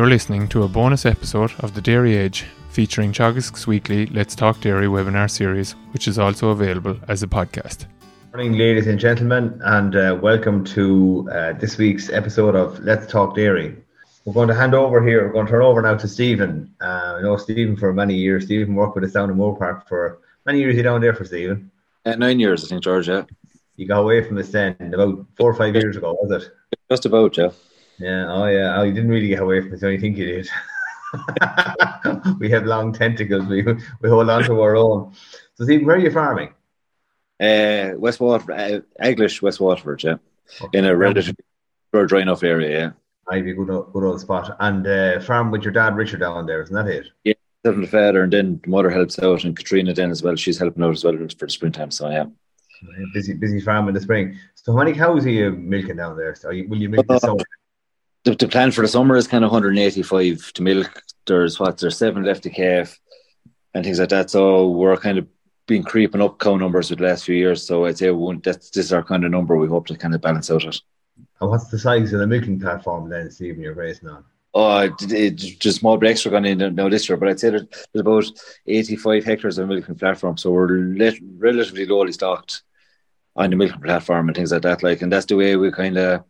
You're listening to a bonus episode of The Dairy Edge featuring Teagasc's weekly Let's Talk Dairy webinar series, which is also available as a podcast. Morning, ladies and gentlemen, and uh, welcome to uh, this week's episode of Let's Talk Dairy. We're going to hand over here, we're going to turn over now to Steven. Uh, I know Steven for many years. Steven worked with us down in Moorepark for many years. You down there for Steven? Uh, nine years, I think, George. Yeah. You got away from us then about four or five years ago, was it? Just about, yeah. Yeah, oh yeah. Oh, you didn't really get away from us. I think you did. we have long tentacles. We we hold on to our own. So, Steven, where are you farming? Uh, West Waterford, uh, Aglish West Waterford, yeah. Okay. In a relatively dry enough area, yeah. I'd be good, good old spot. And uh, farm with your dad, Richard, down there, isn't that it? Yeah, the father, and then the mother helps out, and Katrina then as well. She's helping out as well for the springtime. So yeah, busy, busy farm in the spring. So how many cows are you milking down there? So you, will you milk uh, the summer? The, the, plan for the summer is kind of 185 to milk. There's what there's seven left to calf and things like that. So we're kind of been creeping up cow numbers with the last few years. So I'd say we that's this is our kind of number. We hope to kind of balance out it. And what's the size of the milking platform then, Steven? You're racing on. Oh, it, it, just small breaks are going in now this year, but I'd say there's about 85 hectares of milking platform, so we're relatively lowly stocked on the milking platform and things like that. Like, and that's the way we kind of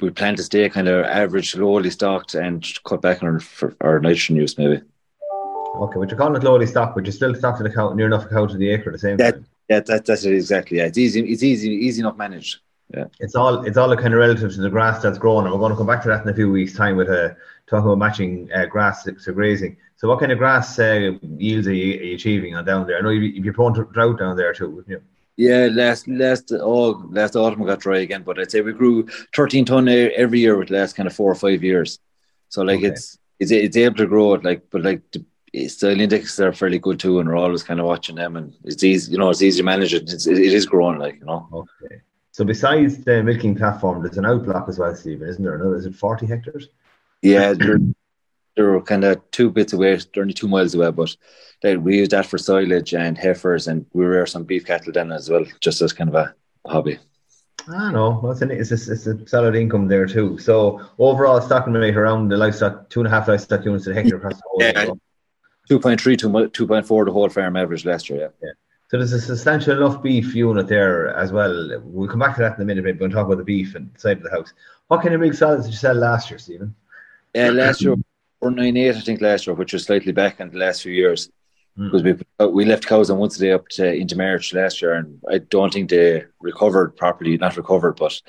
we plan to stay kind of average, lowly stocked, and cut back on our, our nitrogen use maybe. Okay, but you're calling it lowly stocked, but you're still stocking the cow near enough cow to the acre at the same that, time. Yeah, that, that's it exactly. Yeah, it's easy. It's easy. Easy enough managed. Yeah, it's all it's all kind of relative to the grass that's growing, and we're going to come back to that in a few weeks' time with a uh, talking about matching uh, grass to grazing. So, what kind of grass uh, yields are you, are you, achieving on down there? I know you, you're prone to drought down there too, wouldn't you? Yeah, last last oh last autumn got dry again, but I'd say we grew 13 ton every year with the last kind of four or five years. So like okay. it's it's it's able to grow it like, but like the eh, soil indexes are fairly good too, and we're always kind of watching them, and it's easy, you know, it's easy to manage it. It's, it is growing, like you know. Okay. So besides the milking platform, there's an outblock as well, Steven, isn't there? Another, is it 40 hectares? Yeah, they're, they're kind of two bits away. They're only two miles away, but they, we use that for silage and heifers, and we rear some beef cattle then as well, just as kind of a hobby. I know. Well, it's, an, it's, a, it's a solid income there too. So overall stocking rate around the livestock, two and a half livestock units a hectare across the whole. Yeah, 2.3 to 2.4 the whole farm average last year. Yeah. yeah. So there's a substantial enough beef unit there as well. We'll come back to that in a minute. maybe we'll talk about the beef and side of the house. What kind of milk solids did you sell last year, Steven? Yeah, last year 498, I think last year, which was slightly back in the last few years. Because mm. we we left cows on once a day up to into March last year, and I don't think they recovered properly. Not recovered, but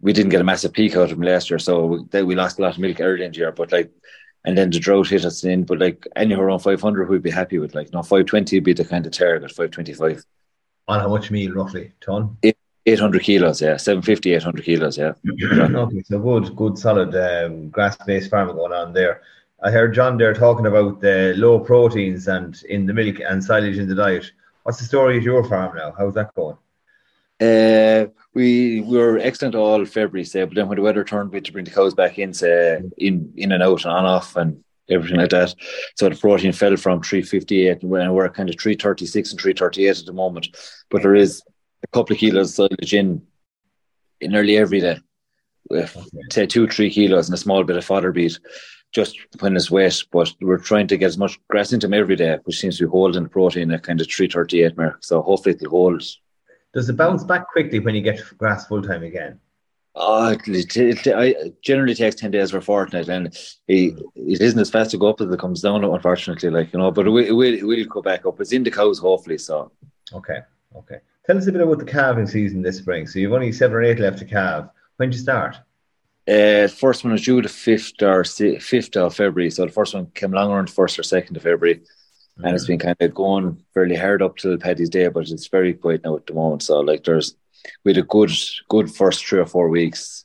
we didn't get a massive peak out of them last year, so we, we lost a lot of milk early in the year. But like and then the drought hit us in. But like anywhere around 500, we'd be happy with. Like, no, 520 would be the kind of target, 525. On how much meal roughly? Ton? 800 kilos, yeah. 750, 800 kilos, yeah. okay, so good, good, solid um, grass based farming going on there. I heard John there talking about the low proteins and in the milk and silage in the diet. What's the story at your farm now? How's that going? Uh, we, we were excellent all February, say, but then when the weather turned, we had to bring the cows back in, say, in in and out and on off and everything like that. So the protein fell from 358 and we're kind of 336 and 338 at the moment. But there is a couple of kilos silage in in nearly every day. With say two, three kilos and a small bit of fodder beet just when it's wet. But we're trying to get as much grass into them every day, which seems to be holding the protein at kind of 338 mark. So hopefully it'll hold does it bounce back quickly when you get grass full time again? Uh, it, it, it, generally takes 10 days or a fortnight and it, it isn't as fast to go up as it comes down unfortunately like you know but it will, it will, it will go back up it's in the cows hopefully so okay okay tell us a bit about the calving season this spring so you've only seven or eight left to calve when do you start uh, first one was due the 5th or 5th of February so the first one came along around 1st or 2nd of February mm-hmm. and it's been kind of going fairly hard up till Paddy's Day, but it's very quiet now at the moment. So like there's we had a good good first three or four weeks,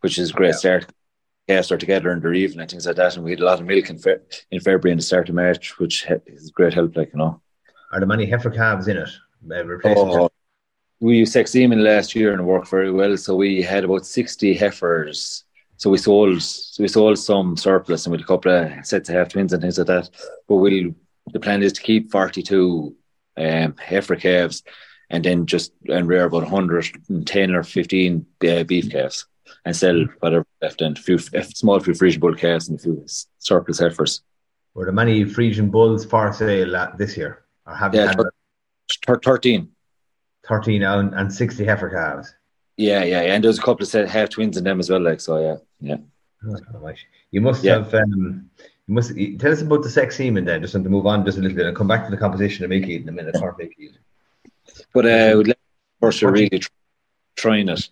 which is great yeah. start. Cast are together in the evening and things like that, and we had a lot of milk in, fe- in February and the start of March, which is great help. Like you know, are there many heifer calves in it? Oh, we used sex semen last year and it worked very well. So we had about sixty heifers so we sold so we sold some surplus and with a couple of sets of half twins and things like that. But we'll the plan is to keep 42 um, heifer calves and then just and rear about 110 or 15 uh, beef calves. and sell whatever left and a few a small few Friesian bull calves and a few surplus heifers. Were there many Friesian bulls for sale uh, this year? Or have you Yeah, had thir- thir- thirteen. 13 and, and 60 heifer calves? Yeah, yeah, yeah. And there's a couple of set half twins in them as well. Like so, yeah, yeah. Oh. You must Yeah. have. Um, you must tell us about the sex semen then. Just to move on just a little bit and come back to the composition of yield in a minute. Or yield. But uh, we'd like first to really tr- trying it.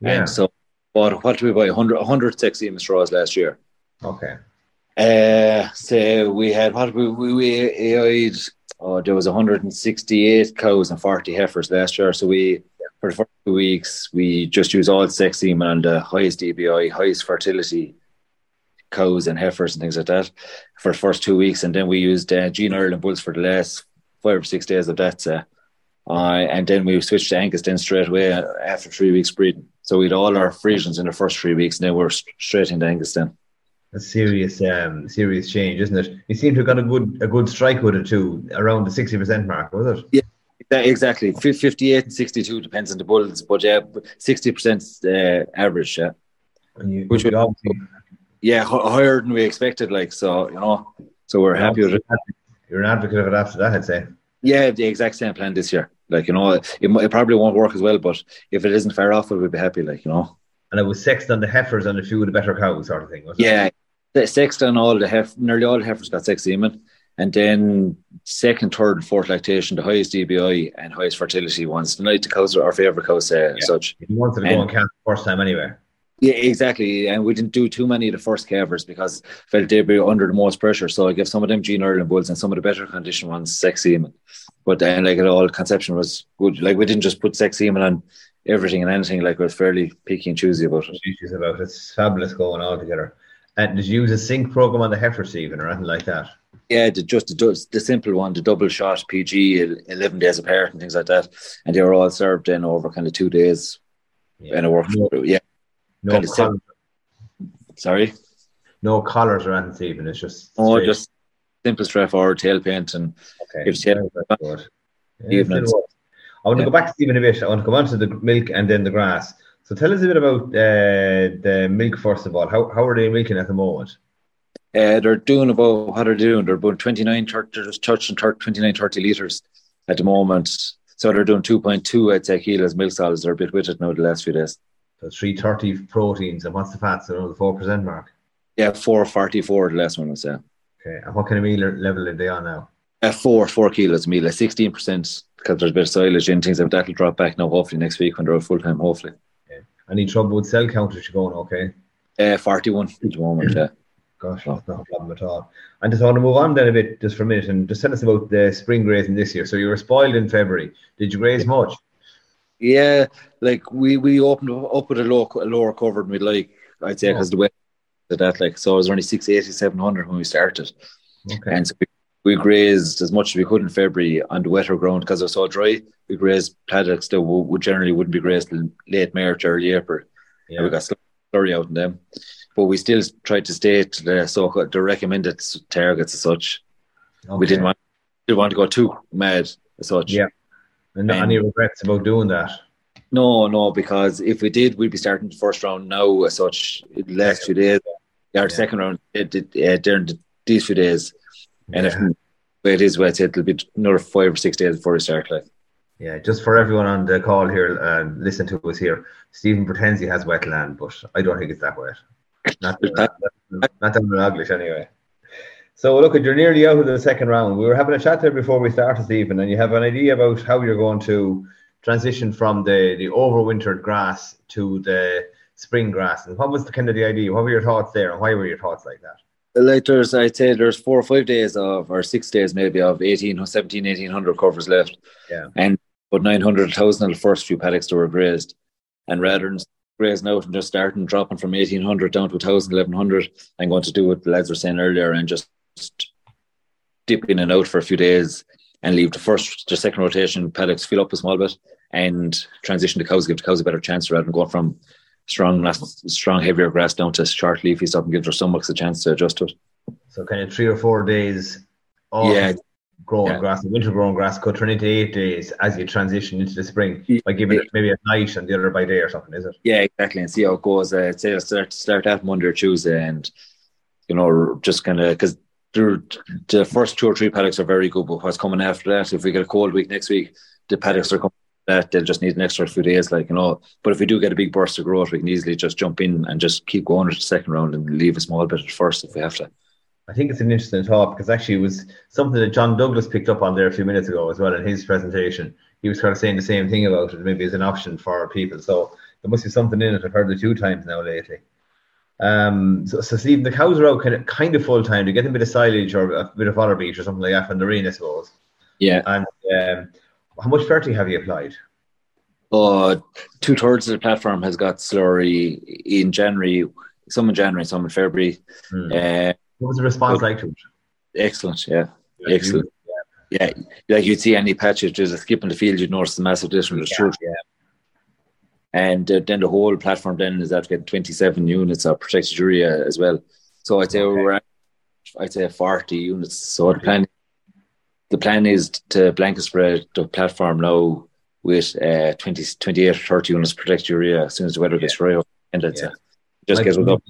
Yeah. And so, what what did we buy? 100, 100 sex semen straws last year. Okay. Uh, so we had what we we, we AI'd, oh there was 168 cows and 40 heifers last year. So we for the first two weeks we just used all sex semen on the highest EBI, highest fertility cows and heifers and things like that for the first two weeks, and then we used uh, Gene Ireland bulls for the last five or six days of that. Uh, uh, and then we switched to Angus then straight away after three weeks breeding. So we had all our Friesians in the first three weeks, and then we're straight into Angus then. That's serious, um, serious change, isn't it? You seem to have got a good, a good strike with it too, around the sixty percent mark, was it? Yeah, exactly. Fif- 58 and 62 depends on the bulls, but yeah, 60% uh, average. Yeah, you, Which would- obviously, yeah, hi- higher than we expected. Like, so, you know, so we're happy with it. You're an advocate of it after that, I'd say. Yeah, the exact same plan this year. Like, you know, it, it probably won't work as well, but if it isn't far off, we'll be happy, like, you know. And it was sexed on the heifers and a few of the better cows, sort of thing. Was it? The Sexton, all the hef- nearly all the heifers got sex semen. And then second, third, and fourth lactation, the highest EBI and highest fertility ones. The night the cows are our favourite cows, uh, Yeah. such. You wanted to go And- count the first time anyway. Yeah, exactly. And we didn't do too many of the first calvers because felt they'd be under the most pressure. So I gave some of them Gene Ireland bulls and some of the better condition ones sex semen. But then like it all conception was good. Like we didn't just put sex semen on everything and anything, like we're fairly picky and choosy about it. About it. It's fabulous going all together. And did you use a sync program on the heifer, Steven, or anything like that? Yeah, the, just the, the simple one, the double shot PG, 11 days apart and things like that. And they were all served in over kind of two days. Yeah. And it worked. No, Yeah, no, kind collars, sorry. no collars or anything, Steven. It's just. Oh, straight. just simple straightforward tail paint and Okay. Very, very. Yeah, Evenings. still works. I want to Yeah. go back to Steven a bit. I want to come on to the milk and then the grass. So tell us a bit about uh, the milk first of all. How, how are they milking at the moment? Uh, they're doing about what are they doing? They're about 29, 30, they're just touching 30, 29, 30 litres at the moment. So they're doing 2.2, I'd say, kilos milk solids. They're a bit with it now the last few days. So 330 proteins and what's the fats around the 4% mark? Yeah, 444, the last one was, yeah. Okay. And what kind of meal level are they on now? Uh, four, four kilos meal, like 16%, because there's a bit of silage in things like. That'll drop back now, hopefully, next week when they're full time, hopefully. Any trouble with cell counters? You going okay? Uh, 41 at the moment, yeah. Gosh, that's not a problem at all. And just want to move on then a bit, just for a minute, and just tell us about the spring grazing this year. So you were spoiled in February. Did you graze much? Yeah, like we we opened up with a low a lower cover than we'd like, I'd say, because the weather did that like so it was only 680, 700 when we started. Okay. And so we, we grazed as much as we could in February on the wetter ground because it was so dry. We grazed paddocks that would, would generally wouldn't be grazed till late March, early April. And we Yeah. got slurry out in them. But we still tried to stay to the so the recommended targets as such. We didn't want didn't want to go too mad as such. Yeah. And not any regrets about doing that? No, no, because if we did, we'd be starting the first round now as such. In the last few days, our Yeah. second round, it, it, uh, during the, these few days. And Yeah. if it is I it'll be another five or six days before we start. Like, Yeah, just for everyone on the call here, uh, listen to us here. Steven pretends he has wetland, but I don't think it's that wet. Not, not, not in Aglish anyway. So look, you're nearly out of the second round. We were having a chat there before we started, Steven, and you have an idea about how you're going to transition from the the overwintered grass to the spring grass. And what was the kind of the idea? What were your thoughts there, and why were your thoughts like that? Like there's, I'd say there's four or five days of, or six days maybe of 18, 17, 1800 covers left. Yeah. And about 900, 1,000 of the first few paddocks that were grazed. And rather than grazing out and just starting dropping from 1800 down to 1,000, 1100, I'm going to do what the lads were saying earlier and just dip in and out for a few days and leave the first, the second rotation paddocks fill up a small bit and transition to cows, give the cows a better chance rather than going from strong, strong, heavier grass down to short leafy stuff and give their stomachs a chance to adjust to it. So kind of three or four days off Yeah. growing yeah. grass, winter growing grass could turn into eight days as you transition into the spring by giving it maybe at night and the other by day or something, is it? Yeah, exactly. And see how it goes. Uh, say start start that Monday or Tuesday, and you know just kind of because the first two or three paddocks are very good, but what's coming after that? If we get a cold week next week, the paddocks are coming. That they'll just need an extra few days, like you know. But if we do get a big burst of growth, we can easily just jump in and just keep going to the second round and leave a small bit at first if we have to. I think it's an interesting thought because actually it was something that John Douglas picked up on there a few minutes ago as well in his presentation. He was kind of saying the same thing about it, maybe as an option for people. So there must be something in it. I've heard it two times now lately. Um, so, so Steven, the cows are out kind of kind of full time to get a bit of silage or a bit of fodder beet or something like that from the rain, I suppose. Yeah. And um, how much fertility have you applied? Uh, two thirds of the platform has got slurry in January, some in January, some in February. Hmm. Uh, what was the response but, like to it? Excellent, yeah, yeah excellent. Yeah. yeah, like you'd see any patches, just a skip in the field, you'd notice the massive difference. Yeah, yeah. And uh, then the whole platform then is after getting 27 units of protected urea as well. So I'd say okay. we're at, I'd say 40 units. So the plan, the plan is to blanket spread the platform now with uh, 20, 28 or 30 units protected urea as soon as the weather gets dry. And it's yeah. uh, just get it up.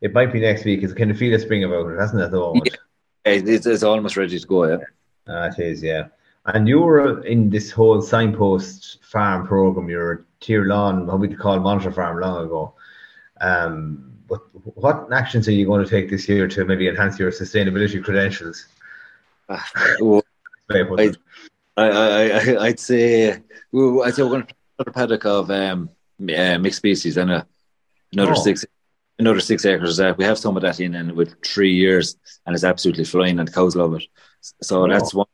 It might be next week. It's kind of feel a spring about it, hasn't it? Moment, yeah. it's, it's almost ready to go. Yeah, uh, it is. Yeah, and you were in this whole signpost farm program. You're Tirlán, what we could call Monitor Farm long ago. Um, what what actions are you going to take this year to maybe enhance your sustainability credentials? Uh, well, I, I, I, would say I'd say we're going to put a paddock of um, uh, mixed species and a, another oh. six another six acres. Uh, we have some of that in and with three years, and it's absolutely flying, and the cows love it. So oh. that's one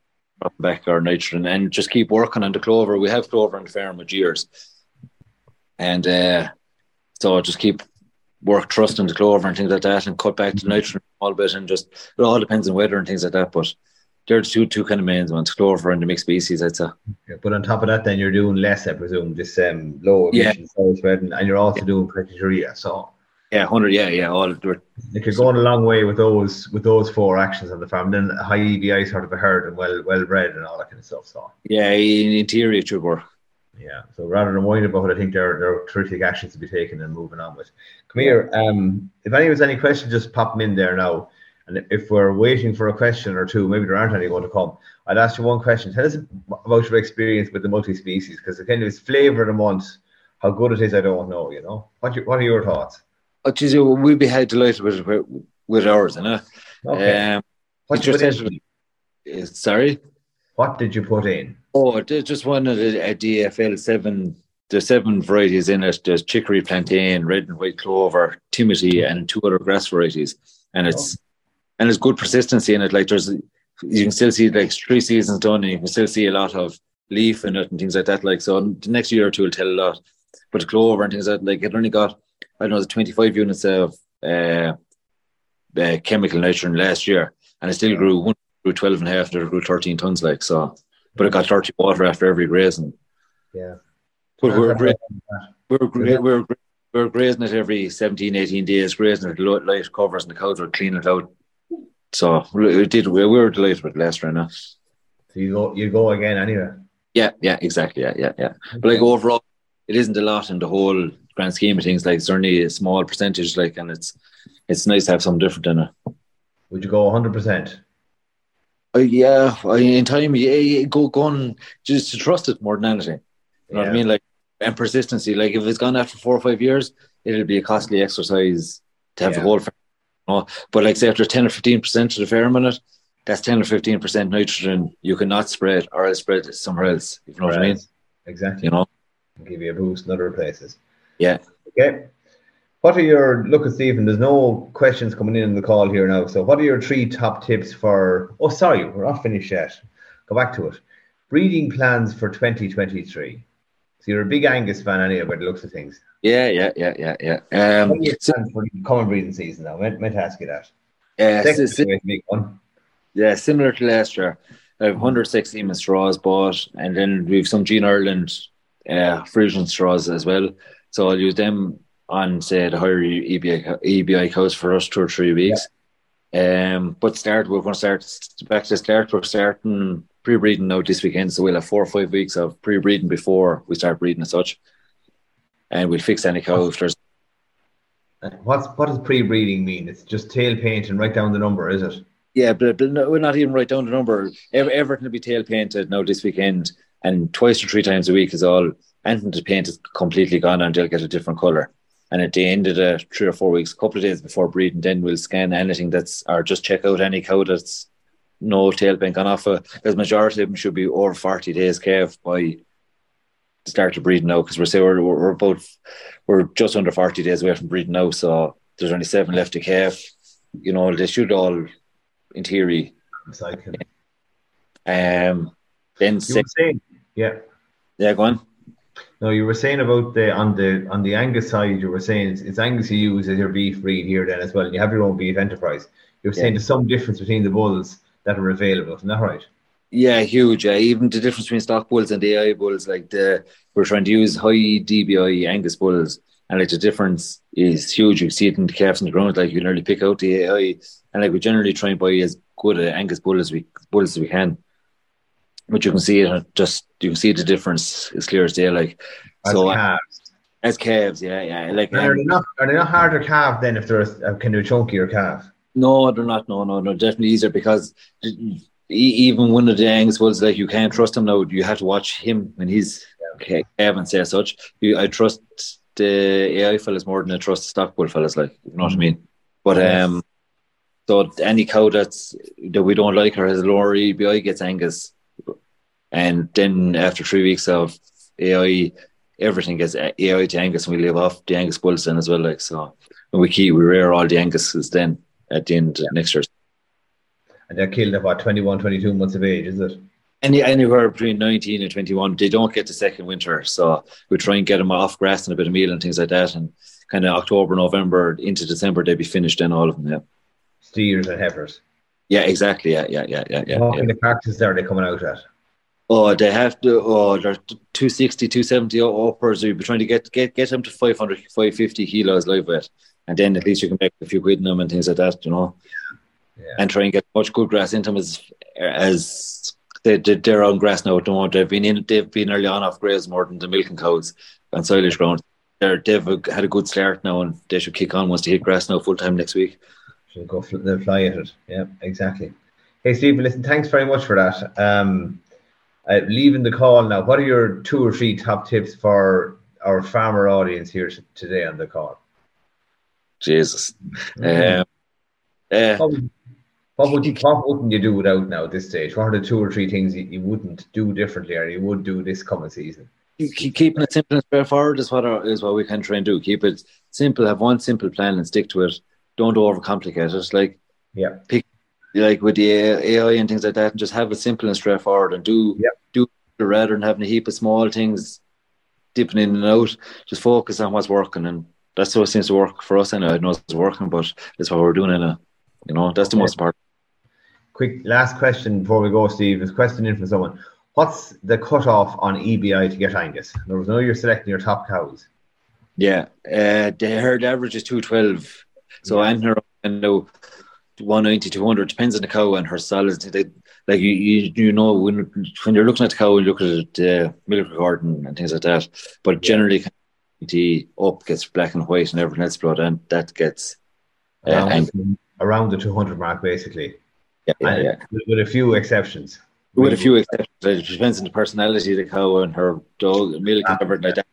back our nitrogen and just keep working on the clover. We have clover on the farm with years, and uh, so just keep work trusting the clover and things like that, and cut back the mm-hmm. nitrogen a little bit, and just it all depends on weather and things like that. But they're the two two kind of main ones, clover and the mixed species. I'd say. But on top of that, then you're doing less, I presume, this um, low emission yeah. and you're also yeah. doing criteria. So yeah, hundred. Yeah, yeah. All of it. Like you're going a long way with those with those four actions on the farm. Then high EBI sort of a herd and well well bred and all that kind of stuff. So yeah, in interior should work. Yeah. So rather than worrying about it, I think there there are terrific actions to be taken and moving on with. Come here. Um, if anyone has any questions, just pop them in there now. And if we're waiting for a question or two, maybe there aren't any going to come. I'd ask you one question. Tell us about your experience with the multi-species, because the kind of its flavour of the month, how good it is, I don't know. You know, what you, what are your thoughts? Oh, geez, we'd be how delighted with with ours, you know. Okay. Um, what just uh, sorry. What did you put in? Oh, just one of the DLF seven. There's seven varieties in it. There's chicory, plantain, red and white clover, timothy, and two other grass varieties. And it's oh. And it's good persistency in it. Like there's, you can still see like three seasons done, and you can still see a lot of leaf in it and things like that. Like so, the next year or two will tell a lot. But the clover and things like like it only got I don't know, the 25 units of uh, uh, chemical nitrogen last year, and it still grew one grew 12 and a half, and it grew 13 tons, like so. But it got 30 water after every grazing. Yeah. But we're, gra- we're, gra- we're, we're grazing it every 17, 18 days, grazing it, light covers, and the cows would clean it out. So we did. We were delighted with last round. So you go, you go again anyway. Yeah, yeah, exactly. Yeah, yeah, yeah. But like overall, it isn't a lot in the whole grand scheme of things, like it's only a small percentage, like, and it's it's nice to have something different in it. Would you go 100? percent uh, Yeah, in time, yeah, go go on just to trust it more than anything. You know yeah. what I mean? Like and persistency. Like if it's gone after four or five years, it'll be a costly exercise to have yeah. the whole. You know? But like say after ten or fifteen percent of the farm in it, that's ten or fifteen percent nitrogen you cannot spread or I'll spread it somewhere else. You know right. what I mean? Exactly. You know, give you a boost in other places. Yeah. Okay. What are your look at Steven? There's no questions coming in in the call here now. So, what are your three top tips for? Oh, sorry, we're not finished yet. Go back to it. Breeding plans for 2023. So you're a big Angus fan, anyway, by the looks of things. Yeah, yeah, yeah, yeah, yeah. Um, so, for the coming breeding season now. Meant, meant to ask you that. Yeah, uh, yeah, similar to last year. I have 106 semen straws bought, and then we have some Gene Ireland uh, Friesian straws as well. So I'll use them on say the higher EBI EBI cows for us two or three weeks. Um, but start we're going to start back to start. We're starting pre-breeding now this weekend, so we'll have four or five weeks of pre-breeding before we start breeding as such, and we'll fix any cow if there's. What's what does pre-breeding mean? It's just tail paint and write down the number, is it? Yeah, but, but no, we're not even write down the number. Ever, everything will be tail painted now this weekend, and twice or three times a week is all. Anything the paint is completely gone, and they'll get a different color. And at the end of the three or four weeks, a couple of days before breeding, then we'll scan anything that's or just check out any cow that's no tail paint gone offer Because majority of them should be over forty days calf by the start of breeding now. Because we're say we're, we're about we're just under forty days away from breeding now, so there's only seven left to calf. You know they should all, in theory, um, then You six. saying, yeah. Yeah, go on. No, you were saying about the on the on the Angus side. You were saying it's, it's Angus you use as your beef breed here then as well. And you have your own beef enterprise. You were saying Yeah. there's some difference between the bulls that are available. Isn't that right? Yeah, huge. Even the difference between stock bulls and AI bulls, like the we're trying to use high EBI Angus bulls, and like the difference is huge. You see it in the calves in the ground, like you can nearly pick out the AI, and like we generally try and buy as good a Angus bull as we bulls as we can. But you can see it just you can see the difference as clear as day. Like As so calves. as calves, yeah, yeah. Like are um, they not are they not harder calf then if they're a, a kind of chunkier calf? No, they're not. No, no, no. Definitely easier because even one of the Angus was like you can't trust him now. You have to watch him when he's okay, Kevin say as such. You, I trust the AI fellas more than I trust the stock bull fellas. Like you know what I mean. But um, so any cow that's that we don't like or has a lower EBI gets Angus, and then after three weeks of AI, everything gets AI to Angus, and we live off the Angus bulls then as well. Like so, when we keep we rear all the Anguses then at the end of next year. And they're killed at what 21, 22 months of age, is it? Any anywhere between nineteen and twenty one, they don't get the second winter, so we try and get them off grass and a bit of meal and things like that, and kind of October, November into December they'd be finished. Then all of them, yeah, Steers and heifers. yeah, exactly, yeah, yeah, yeah, yeah, yeah. what yeah. of practice are they coming out at? Oh, they have to. Oh, they're 260, 270 upwards. We'd be trying to get get get them to 500, 550 kilos live weight, and then at least you can make a few quid in them and things like that, you know. Yeah. and try and get as much good grass into them as as they, they, they're on grass now at the moment. They've been in, they've been early on off graze more than the milking cows and silage ground. They're, they've had a good start now, and they should kick on once they hit grass now full time next week. Should go they'll fly at it. Yeah, exactly. Hey, Steven, listen, thanks very much for that. Um, uh, leaving the call now, what are your two or three top tips for our farmer audience here today on the call? Jesus. Um, uh, What would, what, would you, what wouldn't you do without now at this stage? What are the two or three things you, you wouldn't do differently or you would do this coming season? keeping it simple and straightforward is what our, is what we can try and do. Keep it simple. Have one simple plan and stick to it. Don't overcomplicate it. Like Yeah, like with the AI and things like that, and just have it simple and straightforward, and do Yep. do rather than having a heap of small things dipping in and out. Just focus on what's working, and that's what seems to work for us. Anyway, I know it's working, but that's what we're doing. Anyway. You know, that's the Okay. most part. quick last question before we go, Steve. Is question in from someone. What's the cutoff on EBI to get Angus? There was no you're selecting your top cows. Yeah, uh, the herd average is two twelve, so Yeah. and her and now 190, 200 depends on the cow and her solids. They, like you, you, you know when when you're looking at the cow, you look at the milk record and, things like that. But generally, the up gets black and white and everything else blood, and that gets uh, Around, and, the, around the 200 mark, basically. yeah, yeah, yeah. With, a few exceptions. With a few exceptions, it depends on the personality of the cow and her dog, milk and everything like that.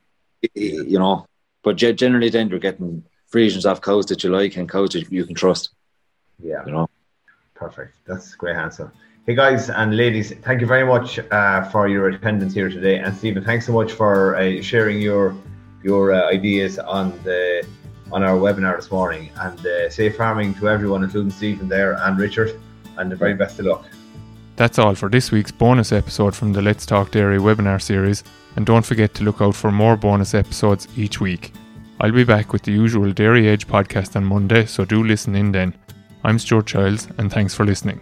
You know, but generally, then you're getting Friesians off cows that you like and cows that you can trust. Yeah, You know. perfect. That's a great answer. Hey guys and ladies, thank you very much uh, for your attendance here today. And Steven, thanks so much for uh, sharing your your uh, ideas on the on our webinar this morning. And uh, safe farming to everyone, including Steven there and Richard. And the very best of luck. That's all for this week's bonus episode from the Let's Talk Dairy webinar series, and don't forget to look out for more bonus episodes each week. I'll be back with the usual Dairy Edge podcast on Monday, so do listen in then. I'm Stuart Childs, and thanks for listening.